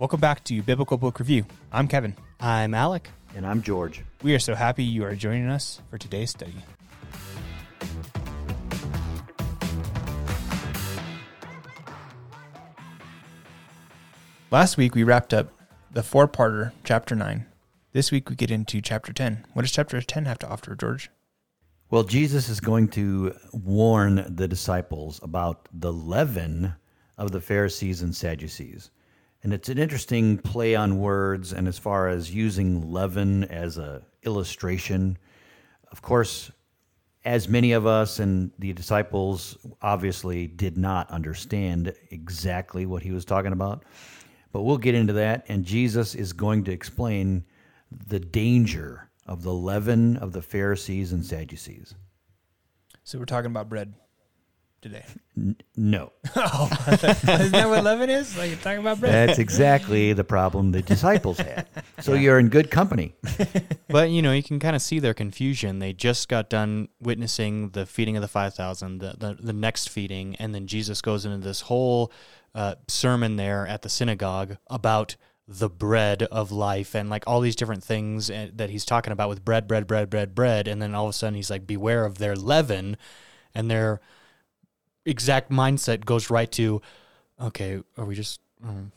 Welcome back to Biblical Book Review. I'm Kevin. I'm Alec. And I'm George. We are so happy you are joining us for today's study. Last week we wrapped up the four parter, chapter 9. This week we get into chapter 10. What does chapter 10 have to offer, George? Well, Jesus is going to warn the disciples about the leaven of the Pharisees and Sadducees. And it's an interesting play on words, and as far as using leaven as a illustration, of course, as many of us and the disciples obviously did not understand exactly what he was talking about, but we'll get into that. And Jesus is going to explain the danger of the leaven of the Pharisees and Sadducees. So we're talking about bread today. N- no. oh, isn't that what leaven is? Like you're talking about bread? That's exactly the problem the disciples had. So you're in good company. But you know, you can kind of see their confusion. They just got done witnessing the feeding of the five thousand, the, the the next feeding, and then Jesus goes into this whole uh, sermon there at the synagogue about the bread of life and like all these different things eh, that he's talking about with bread, bread, bread, bread, bread, and then all of a sudden he's like, "Beware of their leaven," and their exact mindset goes right to, "Okay, are we just?" Um,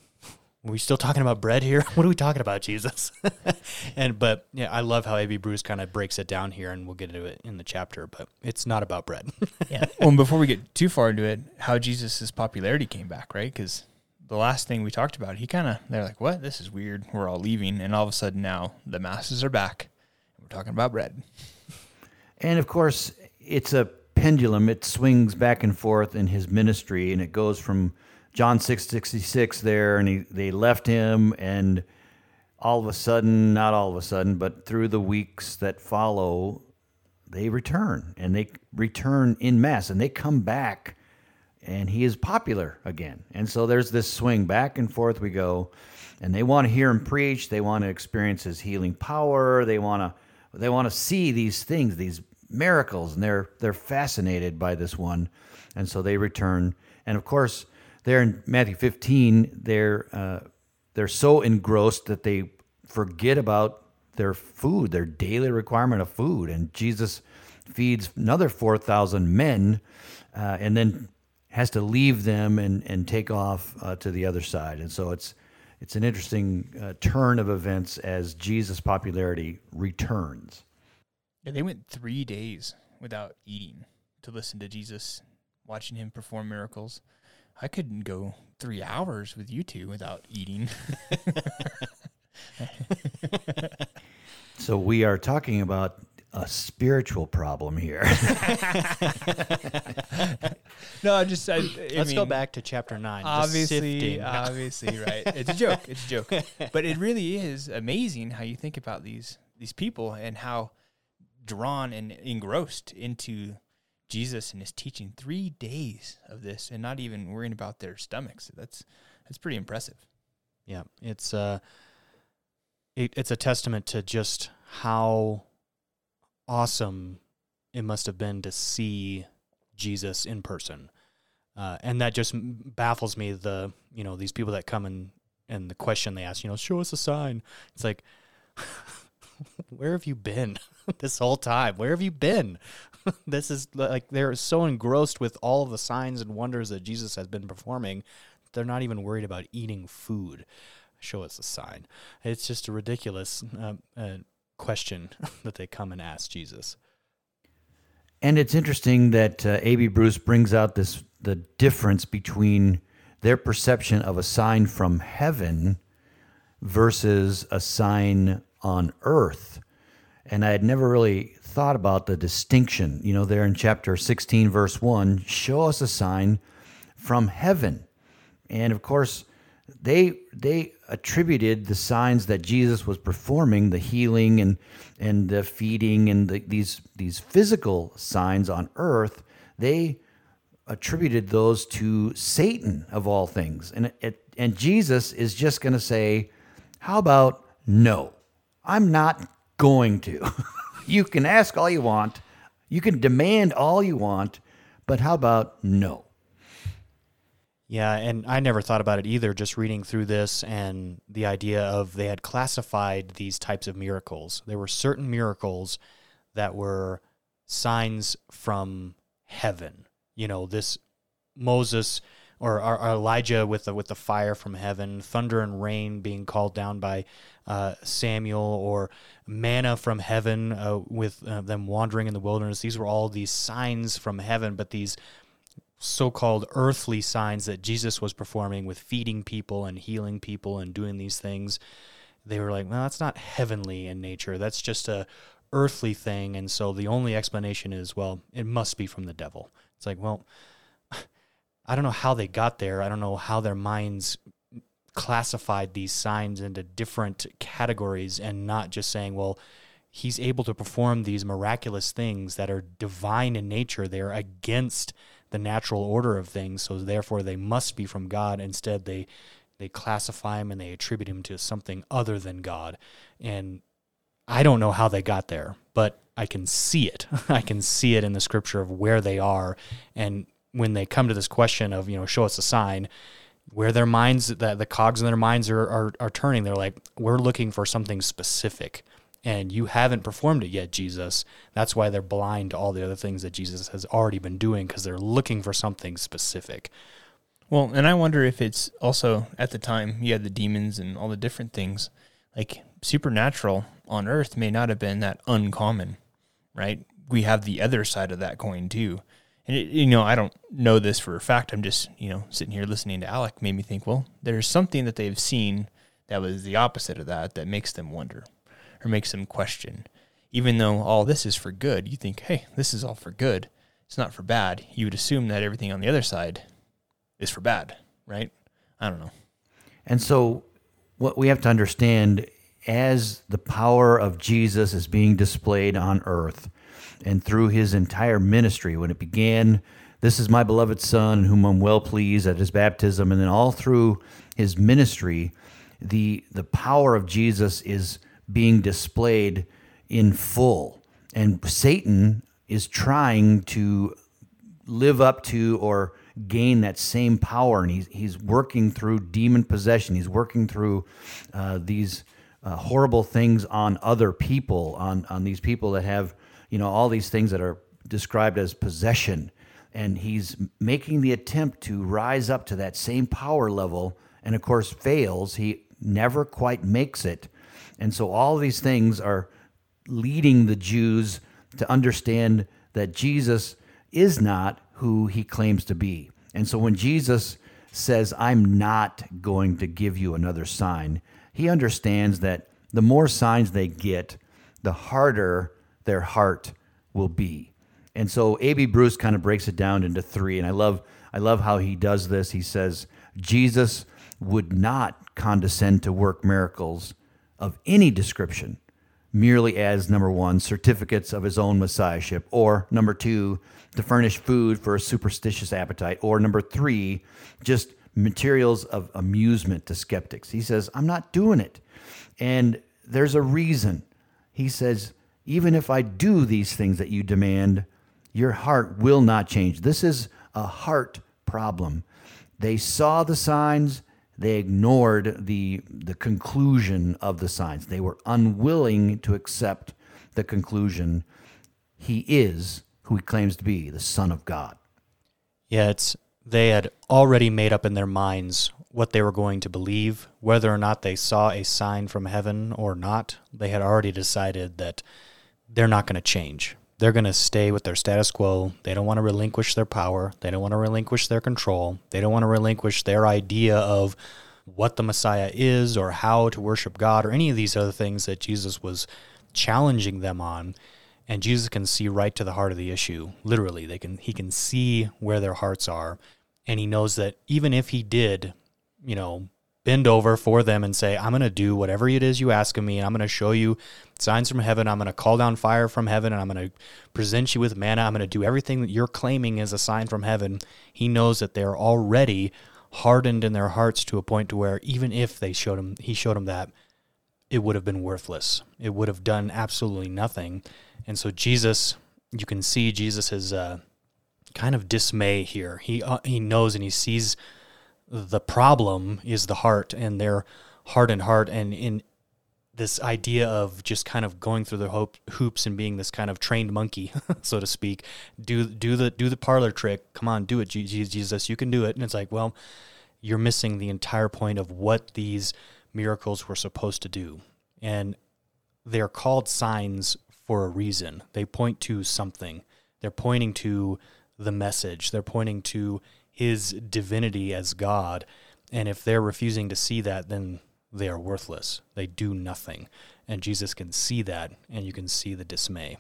are we still talking about bread here? What are we talking about, Jesus? and but yeah, I love how A.B. Bruce kind of breaks it down here, and we'll get into it in the chapter. But it's not about bread. yeah. Well, and before we get too far into it, how Jesus's popularity came back, right? Because the last thing we talked about, he kind of they're like, "What? This is weird. We're all leaving," and all of a sudden now the masses are back. And we're talking about bread. And of course, it's a pendulum. It swings back and forth in his ministry, and it goes from John six sixty six there, and he, they left him, and all of a sudden, not all of a sudden, but through the weeks that follow, they return, and they return in mass, and they come back and he is popular again. And so there's this swing back and forth we go, and they want to hear him preach. They want to experience his healing power. They want to they want to see these things, these miracles, and they're they're fascinated by this one, and so they return. And of course, there in Matthew 15, they're uh, they're so engrossed that they forget about their food, their daily requirement of food, and Jesus feeds another four thousand men, uh, and then has to leave them and, and take off uh, to the other side. And so it's it's an interesting uh, turn of events as Jesus' popularity returns. Yeah, they went three days without eating to listen to Jesus, watching him perform miracles. I couldn't go three hours with you two without eating. so we are talking about a spiritual problem here. no, I just I, I let's mean, go back to chapter nine. Obviously, obviously, right? It's a joke. It's a joke, but it really is amazing how you think about these these people and how drawn and engrossed into Jesus and his teaching. Three days of this, and not even worrying about their stomachs. That's that's pretty impressive. Yeah, it's uh, it, it's a testament to just how awesome it must have been to see Jesus in person. Uh, and that just baffles me. The you know these people that come and and the question they ask, you know, show us a sign. It's like, where have you been this whole time? Where have you been? this is like they're so engrossed with all of the signs and wonders that Jesus has been performing, they're not even worried about eating food. Show us a sign. It's just a ridiculous uh, uh, question that they come and ask Jesus. And it's interesting that uh, A.B. Bruce brings out this the difference between their perception of a sign from heaven versus a sign on earth. And I had never really thought about the distinction. You know, there in chapter 16, verse 1, show us a sign from heaven. And of course, they they attributed the signs that Jesus was performing, the healing and and the feeding and the, these these physical signs on earth, they attributed those to Satan of all things. And it, and Jesus is just going to say, "How about no? I'm not going to. you can ask all you want, you can demand all you want, but how about no?" Yeah, and I never thought about it either, just reading through this and the idea of they had classified these types of miracles. There were certain miracles that were signs from heaven. You know, this Moses or, or, Elijah with the with the fire from heaven, thunder and rain being called down by uh, Samuel, or manna from heaven uh, with uh, them wandering in the wilderness. These were all these signs from heaven, but these so-called earthly signs that Jesus was performing with feeding people and healing people and doing these things. They were like, well, that's not heavenly in nature. That's just a earthly thing. And so the only explanation is, well, it must be from the devil. It's like, well, I don't know how they got there. I don't know how their minds classified these signs into different categories and not just saying, well, he's able to perform these miraculous things that are divine in nature. They're against the natural order of things, so therefore they must be from God. Instead, they they classify him and they attribute him to something other than God. And I don't know how they got there, but I can see it. I can see it in the scripture of where they are. And when they come to this question of, you know, show us a sign, where their minds, that the cogs in their minds are, are, are turning, they're like, we're looking for something specific. And you haven't performed it yet, Jesus. That's why they're blind to all the other things that Jesus has already been doing because they're looking for something specific. Well, and I wonder if it's also at the time you had the demons and all the different things, like supernatural on earth may not have been that uncommon, right? We have the other side of that coin too. And it, you know, I don't know this for a fact. I'm just, you know, sitting here listening to Alec made me think, well, there's something that they've seen that was the opposite of that that makes them wonder or makes them question. Even though all this is for good, you think, hey, this is all for good. It's not for bad. You would assume that everything on the other side is for bad, right? I don't know. And so, what we have to understand as the power of Jesus is being displayed on earth and through his entire ministry, when it began, this is my beloved Son, whom I'm well pleased at his baptism, and then all through his ministry, the, the power of Jesus is being displayed in full. And Satan is trying to live up to or gain that same power. And he's, he's working through demon possession, he's working through uh, these uh, horrible things on other people, on, on these people that have, you know, all these things that are described as possession. And he's making the attempt to rise up to that same power level, and of course fails. He never quite makes it. And so all these things are leading the Jews to understand that Jesus is not who he claims to be. And so when Jesus says, I'm not going to give you another sign, he understands that the more signs they get, the harder their heart will be. And so A.B. Bruce kind of breaks it down into three. And I love, I love how he does this. He says, Jesus would not condescend to work miracles of any description merely as number one, certificates of his own messiahship, or number two, to furnish food for a superstitious appetite, or number three, just materials of amusement to skeptics. He says, I'm not doing it. And there's a reason. He says, even if I do these things that you demand, your heart will not change. This is a heart problem. They saw the signs, they ignored the, the conclusion of the signs. They were unwilling to accept the conclusion he is who he claims to be, the Son of God. Yeah, it's they had already made up in their minds what they were going to believe, whether or not they saw a sign from heaven or not. They had already decided that they're not going to change. They're going to stay with their status quo. They don't want to relinquish their power. They don't want to relinquish their control. They don't want to relinquish their idea of what the Messiah is or how to worship God or any of these other things that Jesus was challenging them on and Jesus can see right to the heart of the issue. Literally, they can he can see where their hearts are, and he knows that even if he did, you know, bend over for them and say, "I'm going to do whatever it is you ask of me. And I'm going to show you signs from heaven. I'm going to call down fire from heaven, and I'm going to present you with manna. I'm going to do everything that you're claiming is a sign from heaven." He knows that they're already hardened in their hearts to a point to where even if they showed him, he showed him that it would have been worthless. It would have done absolutely nothing. And so Jesus, you can see Jesus' uh, kind of dismay here. He uh, he knows and he sees the problem is the heart and their hardened heart and heart. And in this idea of just kind of going through the hoop, hoops and being this kind of trained monkey, so to speak. Do do the do the parlor trick. Come on, do it, Jesus. You can do it. And it's like, well, you're missing the entire point of what these miracles were supposed to do. And they're called signs for a reason. They point to something. They're pointing to the message. They're pointing to his divinity as God. And if they're refusing to see that, then they are worthless. They do nothing. And Jesus can see that, and you can see the dismay.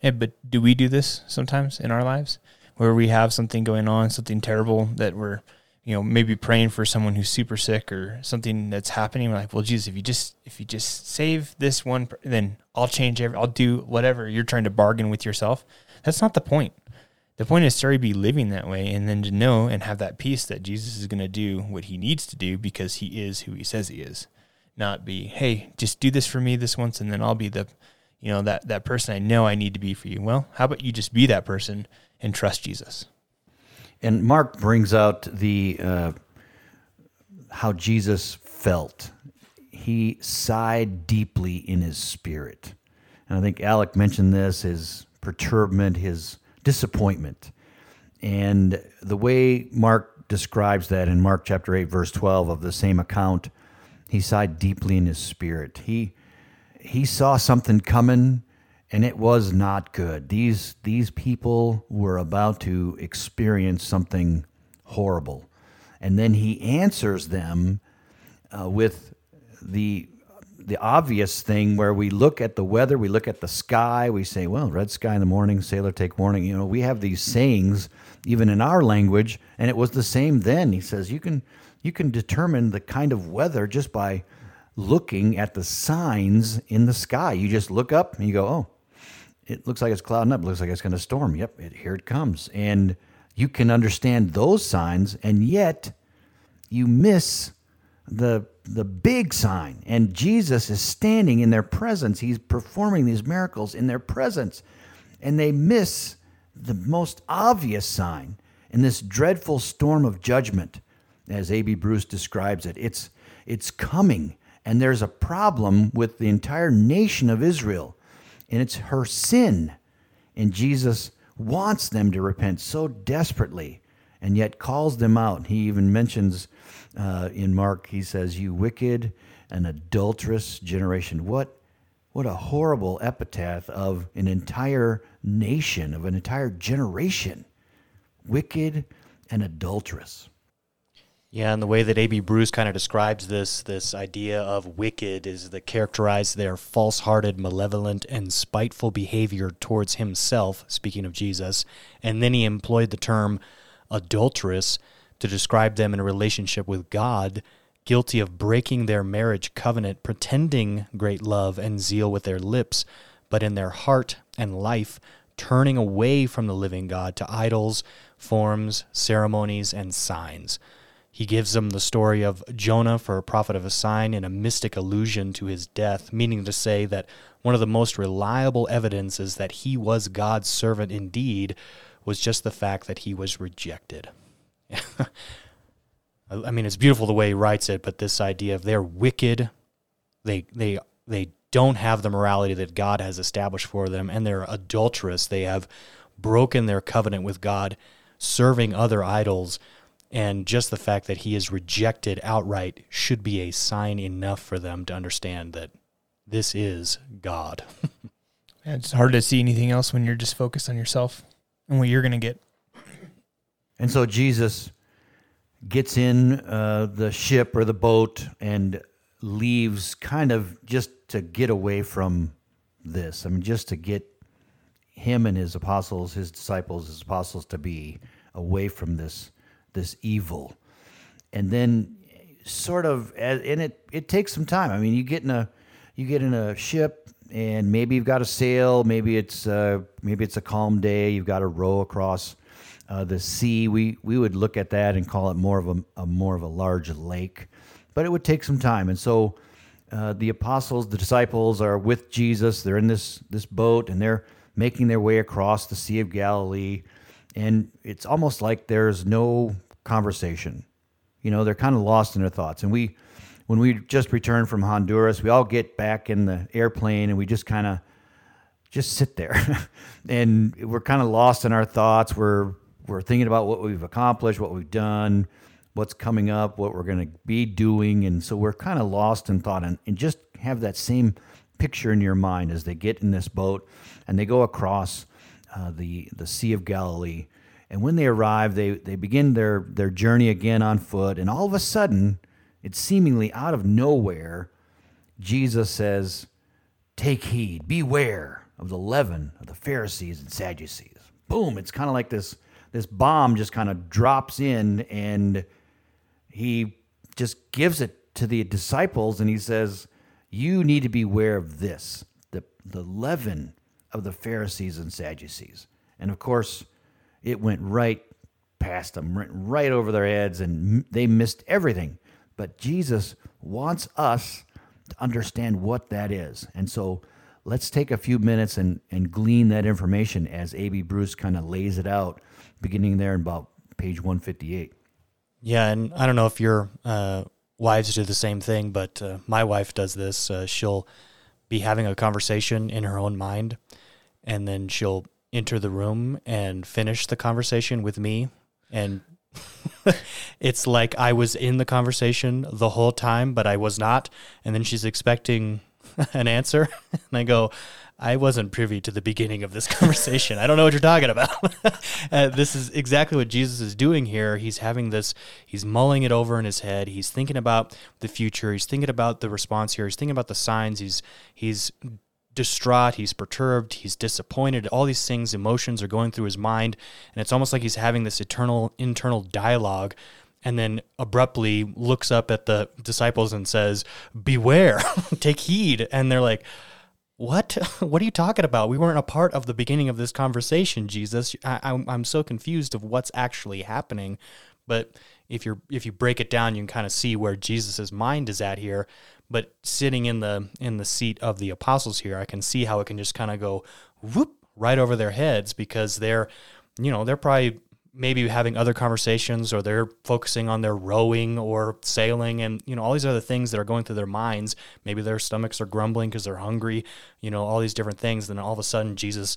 Yeah, but do we do this sometimes in our lives where we have something going on, something terrible that we're, you know, maybe praying for someone who's super sick or something that's happening? We're like, well, Jesus, if you just if you just save this one, then I'll change every, I'll do whatever you're trying to bargain with yourself. That's not the point. The point is to be living that way and then to know and have that peace that Jesus is going to do what he needs to do because he is who he says he is. Not be, hey, just do this for me this once and then I'll be the, you know, that, that person I know I need to be for you. Well, how about you just be that person and trust Jesus? And Mark brings out the, uh, how Jesus felt. He sighed deeply in his spirit. And I think Alec mentioned this his perturbation, his disappointment. And the way Mark describes that in Mark chapter 8 verse 12 of the same account, he sighed deeply in his spirit. He he saw something coming and it was not good. These these people were about to experience something horrible. And then he answers them uh, with the the obvious thing where we look at the weather, we look at the sky, we say, well, red sky in the morning, sailor take warning. You know, we have these sayings even in our language, and it was the same then. He says you can you can determine the kind of weather just by looking at the signs in the sky. You just look up and you go, oh, it looks like it's clouding up. It looks like it's going to storm. Yep, it, here it comes. And you can understand those signs, and yet you miss the the big sign. And Jesus is standing in their presence. He's performing these miracles in their presence. And they miss the most obvious sign in this dreadful storm of judgment, as A.B. Bruce describes it. It's, it's coming, and there's a problem with the entire nation of Israel, and it's her sin. And Jesus wants them to repent so desperately, and yet calls them out. He even mentions uh, in Mark, he says, You wicked and adulterous generation. What, what a horrible epitaph of an entire nation, of an entire generation. Wicked and adulterous. Yeah, and the way that A.B. Bruce kind of describes this, this idea of wicked is that characterize their false-hearted, malevolent, and spiteful behavior towards himself, speaking of Jesus. And then he employed the term adulterous to describe them in a relationship with God, guilty of breaking their marriage covenant, pretending great love and zeal with their lips, but in their heart and life, turning away from the living God to idols, forms, ceremonies, and signs. He gives them the story of Jonah for a prophet of a sign in a mystic allusion to his death, meaning to say that one of the most reliable evidences that he was God's servant indeed was just the fact that he was rejected. I mean, it's beautiful the way he writes it, but this idea of they're wicked, they they they don't have the morality that God has established for them, and they're adulterous. They have broken their covenant with God, serving other idols, and just the fact that He is rejected outright should be a sign enough for them to understand that this is God. it's hard to see anything else when you're just focused on yourself and what you're going to get. And so Jesus gets in uh, the ship or the boat and leaves kind of just to get away from this. I mean, just to get him and his apostles, his disciples, his apostles to be away from this this evil. And then sort of and it it takes some time. I mean, you get in a you get in a ship and maybe you've got a sail, maybe it's uh, maybe it's a calm day, you've got to row across uh, the sea, we, we would look at that and call it more of a, a, more of a large lake, but it would take some time. And so uh, the apostles, the disciples, are with Jesus. They're in this this boat and they're making their way across the Sea of Galilee, and it's almost like there's no conversation. You know, they're kind of lost in their thoughts. And we, when we just returned from Honduras, we all get back in the airplane and we just kind of just sit there, and we're kind of lost in our thoughts. We're we're thinking about what we've accomplished, what we've done, what's coming up, what we're going to be doing, and so we're kind of lost in thought. And, and just have that same picture in your mind as they get in this boat and they go across uh, the the Sea of Galilee. And when they arrive, they, they begin their, their journey again on foot. And all of a sudden, it's seemingly out of nowhere, Jesus says, Take heed, beware of the leaven of the Pharisees and Sadducees. Boom, it's kind of like this, this bomb just kind of drops in, and he just gives it to the disciples, and he says, You need to beware of this the, the leaven of the Pharisees and Sadducees. And of course, it went right past them, went right over their heads, and they missed everything. But Jesus wants us to understand what that is. And so let's take a few minutes and, and glean that information as A.B. Bruce kind of lays it out, beginning there in about page 158. Yeah, and I don't know if your uh, wives do the same thing, but uh, my wife does this. Uh, she'll be having a conversation in her own mind, and then she'll enter the room and finish the conversation with me and it's like I was in the conversation the whole time, but I was not. And then she's expecting an answer. And I go, I wasn't privy to the beginning of this conversation. I don't know what you're talking about. uh, this is exactly what Jesus is doing here. He's having this, he's mulling it over in his head. He's thinking about the future. He's thinking about the response here. He's thinking about the signs. He's, he's distraught, he's perturbed, he's disappointed. All these things, emotions are going through his mind, and it's almost like he's having this eternal internal dialogue and then abruptly looks up at the disciples and says, "Beware, take heed." And they're like, "What? what are you talking about? We weren't a part of the beginning of this conversation, Jesus. I, I'm I'm so confused of what's actually happening." But if you're if you break it down, you can kind of see where Jesus's mind is at here but sitting in the in the seat of the apostles here, I can see how it can just kind of go whoop right over their heads because they're, you know, they're probably maybe having other conversations or they're focusing on their rowing or sailing and you know all these other things that are going through their minds. Maybe their stomachs are grumbling because they're hungry you know all these different things. Then all of a sudden jesus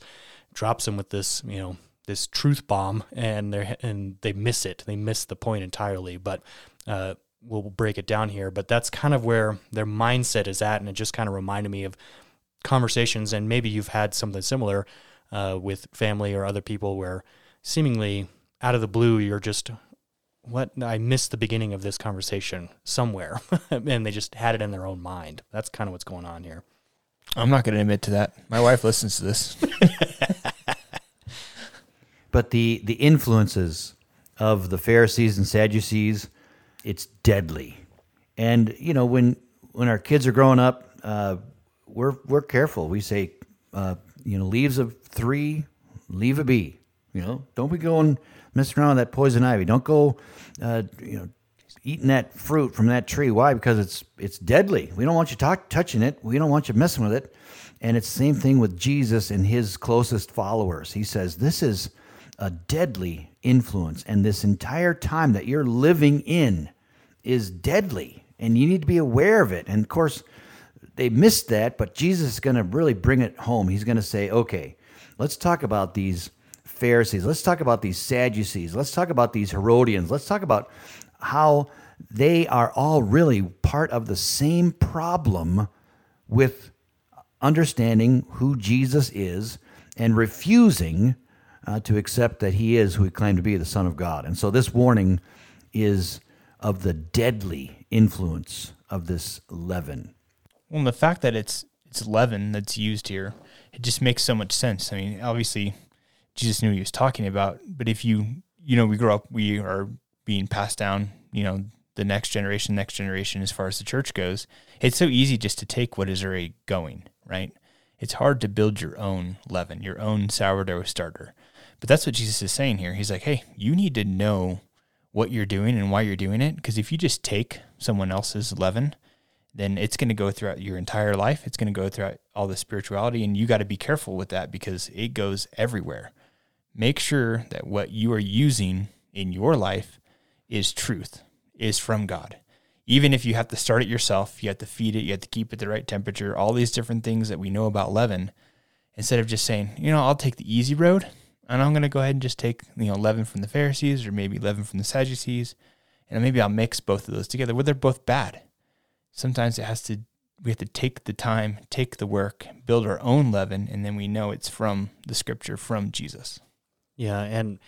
drops them with this you know this truth bomb and they and they miss it. They miss the point entirely. But uh, we'll break it down here, but that's kind of where their mindset is at, and it just kind of reminded me of conversations, and maybe you've had something similar uh, with family or other people where seemingly out of the blue you're just what I missed the beginning of this conversation somewhere, and they just had it in their own mind. That's kind of what's going on here. I'm not going to admit to that. My wife listens to this. but the the influences of the Pharisees and Sadducees it's deadly. And you know, when when our kids are growing up, uh, we're we're careful. We say, uh, you know, leaves of three, leave a bee. You know, don't be going messing around with that poison ivy. Don't go, uh, you know, eating that fruit from that tree. Why? Because it's it's deadly. We don't want you talk, touching it. We don't want you messing with it. And it's the same thing with Jesus and his closest followers. He says this is a deadly influence, and this entire time that you're living in is deadly, and you need to be aware of it. And of course, they missed that, but Jesus is going to really bring it home. He's going to say, okay, let's talk about these Pharisees. Let's talk about these Sadducees. Let's talk about these Herodians. Let's talk about how they are all really part of the same problem with understanding who Jesus is and refusing uh, to accept that he is who he claimed to be, the Son of God. And so this warning is of the deadly influence of this leaven. Well, and the fact that it's it's leaven that's used here, it just makes so much sense. I mean, obviously, Jesus knew what he was talking about, but if you you know we grow up, we are being passed down, you know, the next generation, next generation, as far as the church goes. It's so easy just to take what is already going, right? It's hard to build your own leaven, your own sourdough starter. But that's what Jesus is saying here. He's like, hey, you need to know what you're doing and why you're doing it. Because if you just take someone else's leaven, then it's going to go throughout your entire life. It's going to go throughout all the spirituality, and you got to be careful with that because it goes everywhere. Make sure that what you are using in your life is truth. is from God. Even if you have to start it yourself, you have to feed it, you have to keep it the right temperature, all these different things that we know about leaven, instead of just saying, you know, I'll take the easy road and I'm going to go ahead and just take, you know, leaven from the Pharisees or maybe leaven from the Sadducees, and maybe I'll mix both of those together. Well, they're both bad. Sometimes it has to, we have to take the time, take the work, build our own leaven, and then we know it's from the scripture, from Jesus. Yeah, and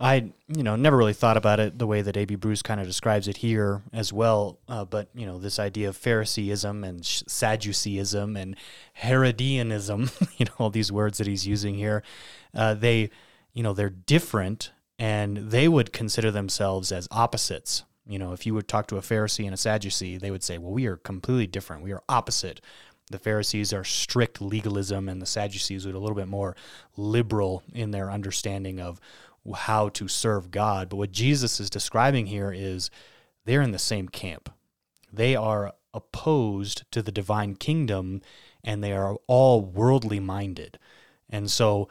I, you know, never really thought about it the way that A.B. Bruce kind of describes it here as well. Uh, but you know, this idea of Phariseeism and Sadduceeism and Herodianism, you know, all these words that he's using here, uh, they, you know, they're different, and they would consider themselves as opposites. You know, if you would talk to a Pharisee and a Sadducee, they would say, "Well, we are completely different. We are opposite." The Pharisees are strict legalism, and the Sadducees are a little bit more liberal in their understanding of how to serve God. But what Jesus is describing here is they're in the same camp. They are opposed to the divine kingdom and they are all worldly minded. And so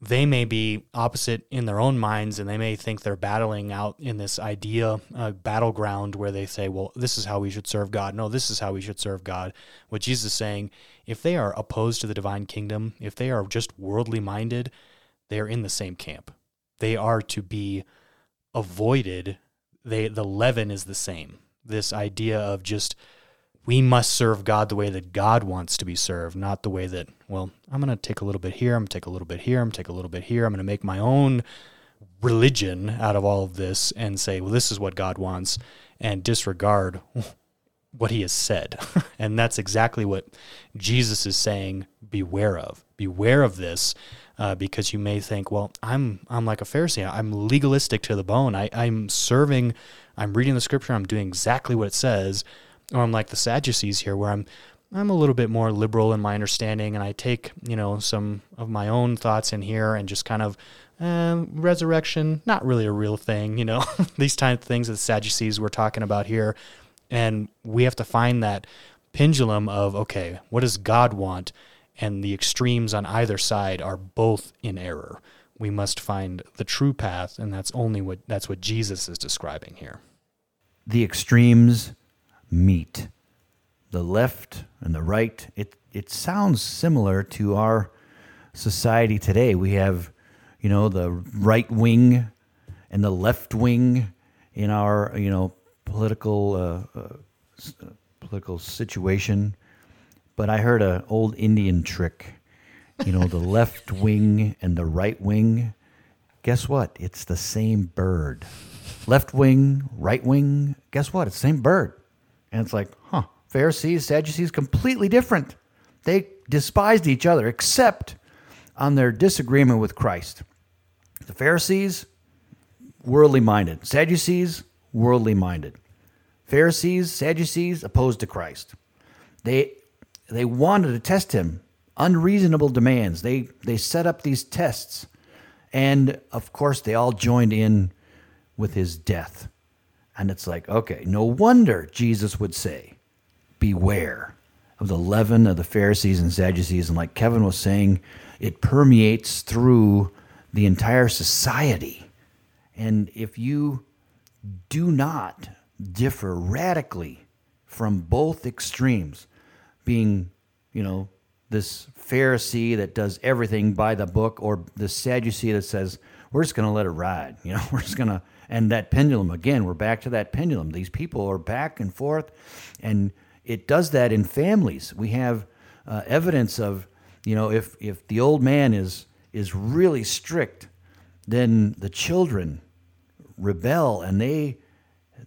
they may be opposite in their own minds and they may think they're battling out in this idea uh, battleground where they say well this is how we should serve god no this is how we should serve god what jesus is saying if they are opposed to the divine kingdom if they are just worldly minded they're in the same camp they are to be avoided. They the leaven is the same. This idea of just we must serve God the way that God wants to be served, not the way that, well, I'm going to take a little bit here, I'm going to take a little bit here, I'm going to take a little bit here, I'm going to make my own religion out of all of this and say, well, this is what God wants, and disregard what he has said. and that's exactly what Jesus is saying beware of. Beware of this uh, because you may think, well, I'm I'm like a Pharisee. I'm legalistic to the bone. I, I'm serving. I'm reading the scripture. I'm doing exactly what it says. Or I'm like the Sadducees here, where I'm I'm a little bit more liberal in my understanding, and I take you know some of my own thoughts in here and just kind of uh, resurrection, not really a real thing, you know, these type of things that the Sadducees were talking about here, and we have to find that pendulum of okay, what does God want? and the extremes on either side are both in error. We must find the true path, and that's only what that's what Jesus is describing here. The extremes meet. The left and the right. It it sounds similar to our society today. We have, you know, the right wing and the left wing in our, you know, political uh, uh, political situation but I heard an old Indian trick. You know, the left wing and the right wing. Guess what? It's the same bird. Left wing, right wing. Guess what? It's the same bird. And it's like? Pharisees, Sadducees, completely different. They despised each other, except on their disagreement with Christ. The Pharisees, worldly minded. Sadducees, worldly minded. Pharisees, Sadducees, opposed to Christ. They they wanted to test him. Unreasonable demands. They they set up these tests, and of course they all joined in with his death. And it's like, okay, no wonder Jesus would say, "Beware of the leaven of the Pharisees and Sadducees." And like Kevin was saying, it permeates through the entire society. And if you do not differ radically from both extremes, being, you know, this Pharisee that does everything by the book, or the Sadducee that says, we're just going to let it ride. You know, we're just going to, and that pendulum, again, we're back to that pendulum. These people are back and forth, and it does that in families. We have uh, evidence of, you know, if, if the old man is, is really strict, then the children rebel and they,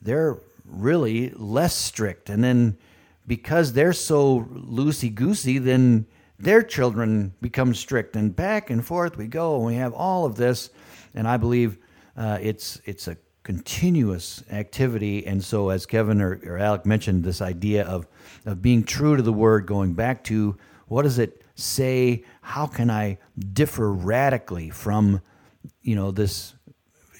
they're really less strict. And then because they're so loosey goosey, then their children become strict, and back and forth we go. And we have all of this, and I believe uh, it's it's a continuous activity. And so, as Kevin or, or Alec mentioned, this idea of of being true to the word, going back to what does it say? How can I differ radically from, you know, this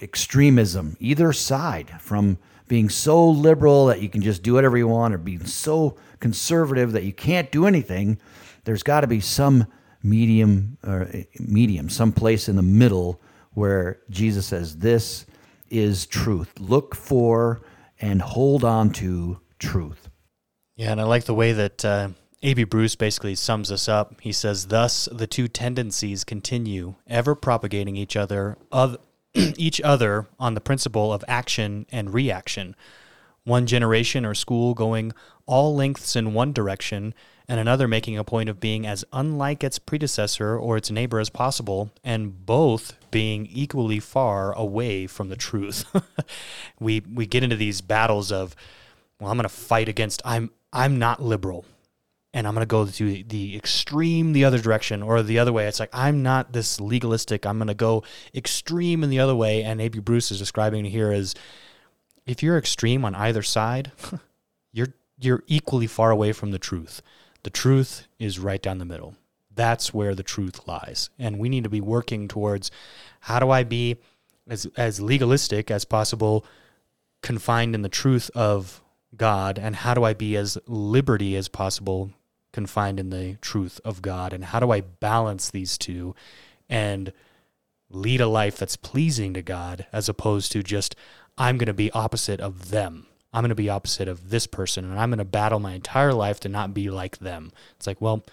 extremism, either side, from being so liberal that you can just do whatever you want or being so conservative that you can't do anything, there's got to be some medium or eh, medium, some place in the middle where Jesus says this is truth. Look for and hold on to truth. Yeah, and I like the way that uh, A.B. Bruce basically sums this up. He says, Thus, the two tendencies continue, ever propagating each other, oth- each other on the principle of action and reaction. One generation or school going all lengths in one direction, and another making a point of being as unlike its predecessor or its neighbor as possible, and both being equally far away from the truth. we we get into these battles of, well, I'm going to fight against. I'm I'm not liberal, and I'm going to go to the extreme the other direction or the other way. It's like I'm not this legalistic. I'm going to go extreme in the other way. And A.B. Bruce is describing here as if you're extreme on either side, you're you're equally far away from the truth. The truth is right down the middle. That's where the truth lies. And we need to be working towards how do I be as as legalistic as possible confined in the truth of God and how do I be as liberty as possible confined in the truth of God and how do I balance these two and lead a life that's pleasing to God as opposed to just I'm going to be opposite of them. I'm going to be opposite of this person and I'm going to battle my entire life to not be like them. It's like, well,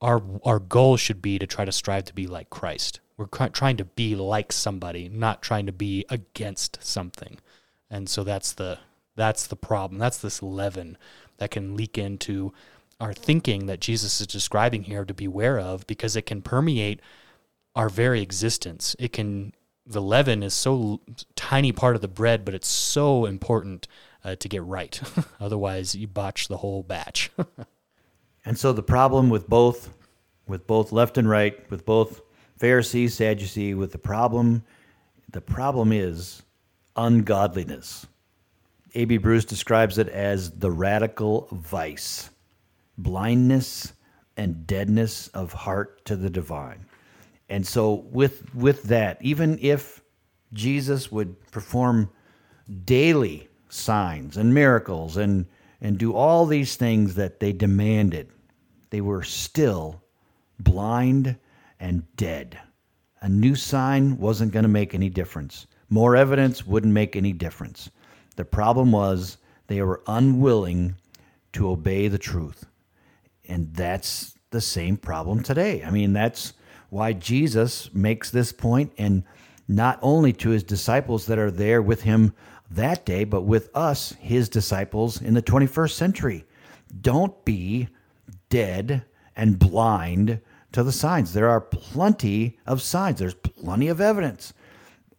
our our goal should be to try to strive to be like Christ. We're trying to be like somebody, not trying to be against something. And so that's the that's the problem. That's this leaven that can leak into our thinking that Jesus is describing here to beware of because it can permeate our very existence. It can the leaven is so tiny part of the bread, but it's so important uh, to get right. Otherwise, you botch the whole batch. and so the problem with both, with both left and right, with both Pharisee, Sadducee, with the problem, the problem is ungodliness. A.B. Bruce describes it as the radical vice, blindness and deadness of heart to the divine. And so with with that, even if Jesus would perform daily signs and miracles and and do all these things that they demanded, they were still blind and dead. A new sign wasn't going to make any difference. More evidence wouldn't make any difference. The problem was they were unwilling to obey the truth. And that's the same problem today. I mean, that's why Jesus makes this point, and not only to his disciples that are there with him that day, but with us, his disciples in the 21st century. Don't be dead and blind to the signs. There are plenty of signs, there's plenty of evidence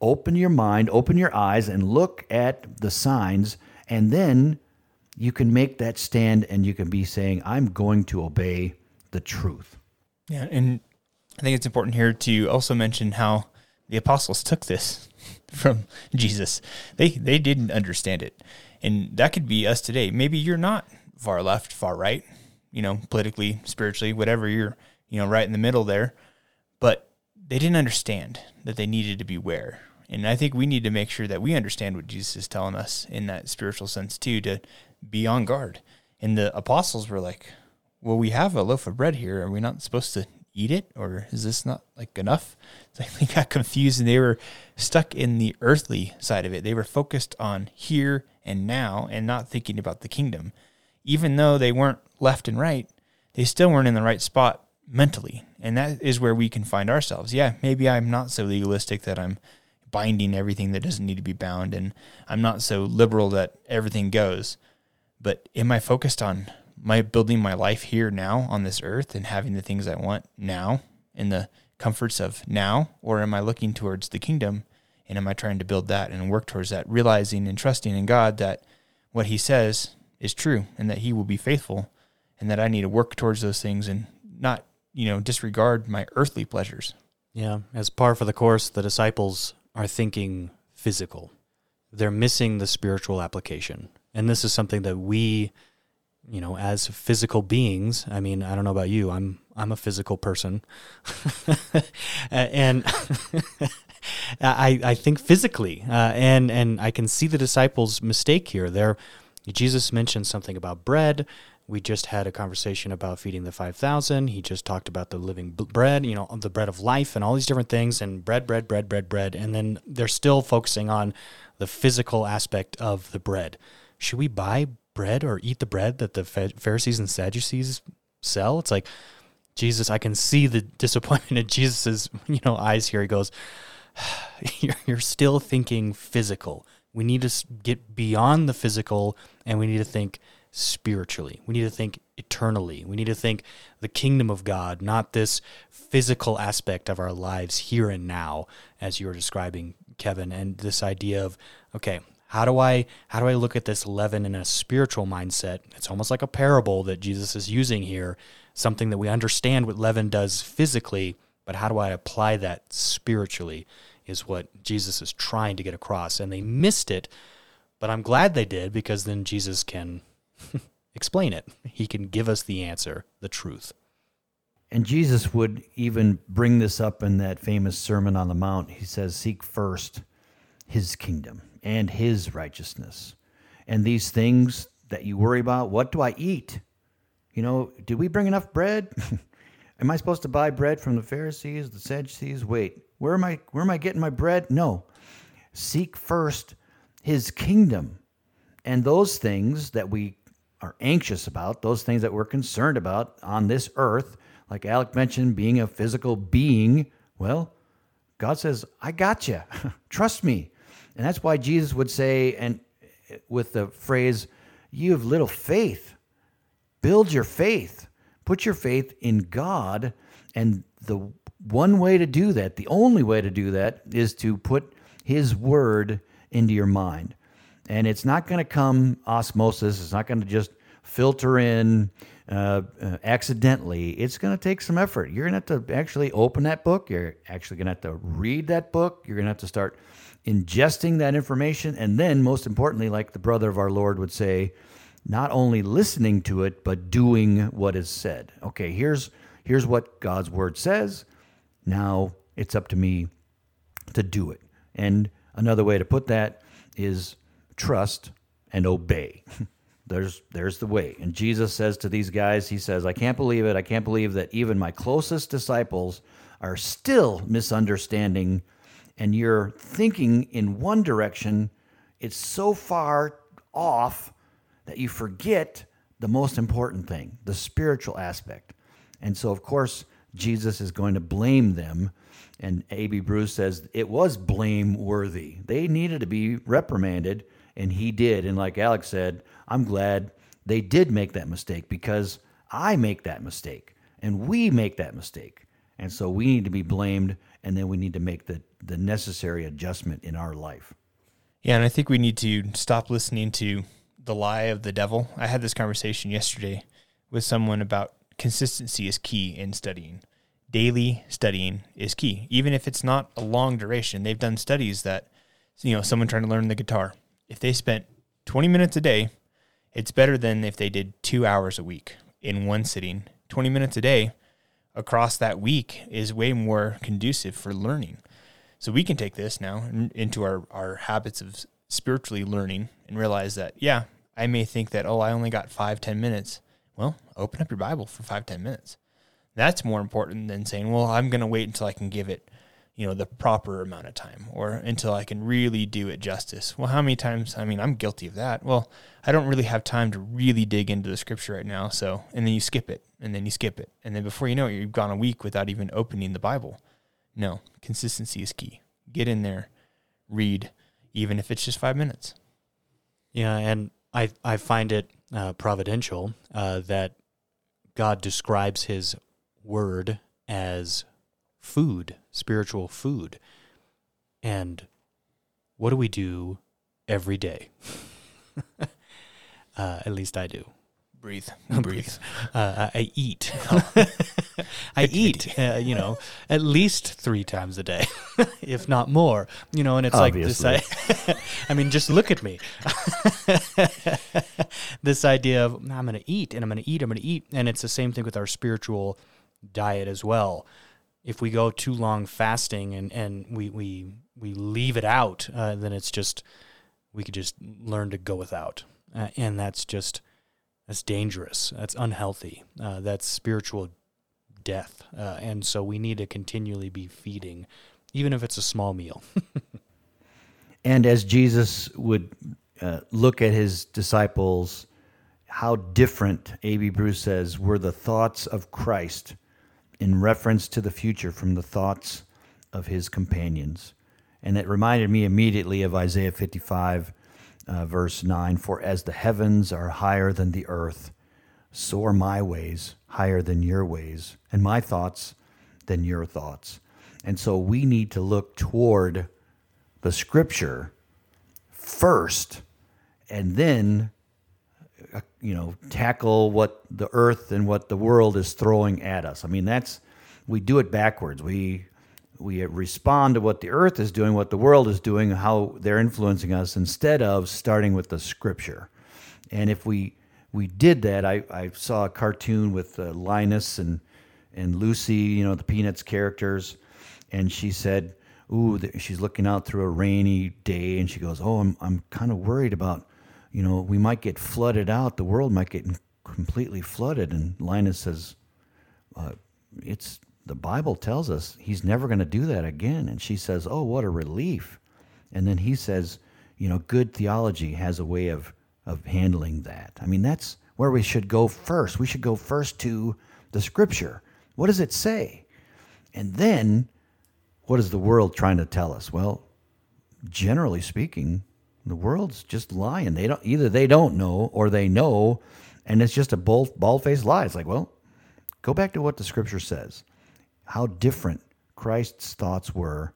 open your mind, open your eyes, and look at the signs, and then you can make that stand and you can be saying, I'm going to obey the truth. Yeah, and I think it's important here to also mention how the apostles took this from Jesus. They they didn't understand it. And that could be us today. Maybe you're not far left, far right, you know, politically, spiritually, whatever you're, you know, right in the middle there. But they didn't understand that they needed to beware and I think we need to make sure that we understand what Jesus is telling us in that spiritual sense too, to be on guard. And the apostles were like, Well, we have a loaf of bread here. Are we not supposed to eat it? Or is this not like enough? They got confused and they were stuck in the earthly side of it. They were focused on here and now and not thinking about the kingdom. Even though they weren't left and right, they still weren't in the right spot mentally. And that is where we can find ourselves. Yeah, maybe I'm not so legalistic that I'm binding everything that doesn't need to be bound and I'm not so liberal that everything goes. But am I focused on my building my life here now on this earth and having the things I want now in the comforts of now or am I looking towards the kingdom and am I trying to build that and work towards that realizing and trusting in God that what he says is true and that he will be faithful and that I need to work towards those things and not, you know, disregard my earthly pleasures. Yeah, as par for the course, the disciples are thinking physical. They're missing the spiritual application. And this is something that we, you know, as physical beings, I mean, I don't know about you, I'm I'm a physical person. and I I think physically. Uh, and and I can see the disciples' mistake here. They're Jesus mentioned something about bread We just had a conversation about feeding the 5,000. He just talked about the living bread, you know, the bread of life and all these different things and bread, bread, bread, bread, bread. And then they're still focusing on the physical aspect of the bread. Should we buy bread or eat the bread that the Pharisees and Sadducees sell? It's like, Jesus, I can see the disappointment in Jesus's, you know, eyes here. He goes, you're, you're still thinking physical. We need to get beyond the physical and we need to think spiritually. We need to think eternally. We need to think the kingdom of God, not this physical aspect of our lives here and now, as you were describing, Kevin, and this idea of, okay, how do I how do I look at this leaven in a spiritual mindset? It's almost like a parable that Jesus is using here, something that we understand what leaven does physically, but how do I apply that spiritually is what Jesus is trying to get across. And they missed it, but I'm glad they did because then Jesus can explain it. He can give us the answer, the truth. And Jesus would even bring this up in that famous Sermon on the Mount. He says, Seek first his kingdom and his righteousness. And these things that you worry about, what do I eat? You know, did we bring enough bread? Am I supposed to buy bread from the Pharisees, the Sadducees? Wait, where am I where am I getting my bread? No. Seek first his kingdom. And those things that we are anxious about, those things that we're concerned about on this earth, like Alec mentioned, being a physical being, well, God says, I got you. Trust me. And that's why Jesus would say, and with the phrase, you have little faith, build your faith. Put your faith in God. And the one way to do that, the only way to do that, is to put His word into your mind. And it's not going to come osmosis, it's not going to just filter in uh, uh, accidentally. It's going to take some effort. You're going to have to actually open that book. You're actually going to have to read that book. You're going to have to start ingesting that information. And then, most importantly, like the brother of our Lord would say, not only listening to it but doing what is said. Okay, here's here's what God's word says. Now it's up to me to do it. And another way to put that is trust and obey. there's there's the way. And Jesus says to these guys, he says, "I can't believe it. I can't believe that even my closest disciples are still misunderstanding and you're thinking in one direction. It's so far off that you forget the most important thing, the spiritual aspect. And so, of course, Jesus is going to blame them. And A.B. Bruce says it was blameworthy. They needed to be reprimanded, and he did. And like Alex said, I'm glad they did make that mistake because I make that mistake, and we make that mistake. And so we need to be blamed, and then we need to make the, the necessary adjustment in our life. Yeah, and I think we need to stop listening to the lie of the devil. I had this conversation yesterday with someone about consistency is key in studying. Daily studying is key, even if it's not a long duration. They've done studies that, you know, someone trying to learn the guitar, if they spent 20 minutes a day, it's better than if they did two hours a week in one sitting. 20 minutes a day across that week is way more conducive for learning. So we can take this now into our, our habits of spiritually learning and realize that, yeah, I may think that, oh, I only got five, ten minutes. Well, open up your Bible for five, ten minutes. That's more important than saying, well, I'm going to wait until I can give it, you know, the proper amount of time or until I can really do it justice. Well, how many times? I mean, I'm guilty of that. Well, I don't really have time to really dig into the scripture right now. So, and then you skip it and then you skip it. And then before you know it, you've gone a week without even opening the Bible. No, consistency is key. Get in there, read, even if it's just five minutes. Yeah, and I I find it uh, providential uh, that God describes His Word as food, spiritual food, and what do we do every day? uh, at least I do. Breathe. Breathe. Uh, I eat. I eat, uh, you know, at least three times a day, if not more. You know, and it's Obviously. like this. I, I mean, just look at me. this idea of I'm going to eat and I'm going to eat, I'm going to eat, and it's the same thing with our spiritual diet as well. If we go too long fasting and and we we we leave it out, uh, then it's just we could just learn to go without, uh, and that's just that's dangerous. That's unhealthy. Uh, that's spiritual death. Uh, and so we need to continually be feeding, even if it's a small meal. and as Jesus would uh, look at his disciples, how different, A.B. Bruce says, were the thoughts of Christ in reference to the future from the thoughts of his companions. And it reminded me immediately of Isaiah 55, uh, verse 9 For as the heavens are higher than the earth, so are my ways higher than your ways, and my thoughts than your thoughts. And so we need to look toward the scripture first and then uh, you know tackle what the earth and what the world is throwing at us i mean that's we do it backwards we we respond to what the earth is doing what the world is doing how they're influencing us instead of starting with the scripture and if we we did that i, I saw a cartoon with uh, linus and and lucy you know the peanuts characters and she said, "Ooh," she's looking out through a rainy day, and she goes, "Oh, I'm I'm kind of worried about, you know, we might get flooded out. The world might get completely flooded." And Linus says, uh, "It's the Bible tells us He's never going to do that again." And she says, "Oh, what a relief!" And then he says, "You know, good theology has a way of of handling that. I mean, that's where we should go first. We should go first to the Scripture. What does it say?" And then what is the world trying to tell us? Well, generally speaking, the world's just lying. They don't either they don't know or they know, and it's just a bald bald faced lie. It's like, well, go back to what the scripture says. How different Christ's thoughts were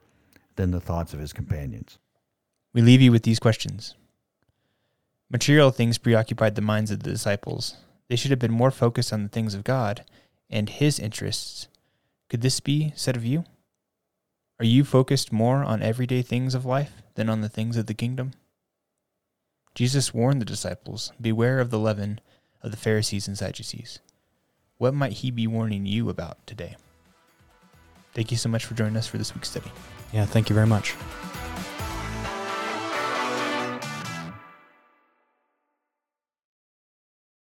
than the thoughts of his companions. We leave you with these questions. Material things preoccupied the minds of the disciples. They should have been more focused on the things of God and his interests. Could this be said of you? Are you focused more on everyday things of life than on the things of the kingdom? Jesus warned the disciples Beware of the leaven of the Pharisees and Sadducees. What might he be warning you about today? Thank you so much for joining us for this week's study. Yeah, thank you very much.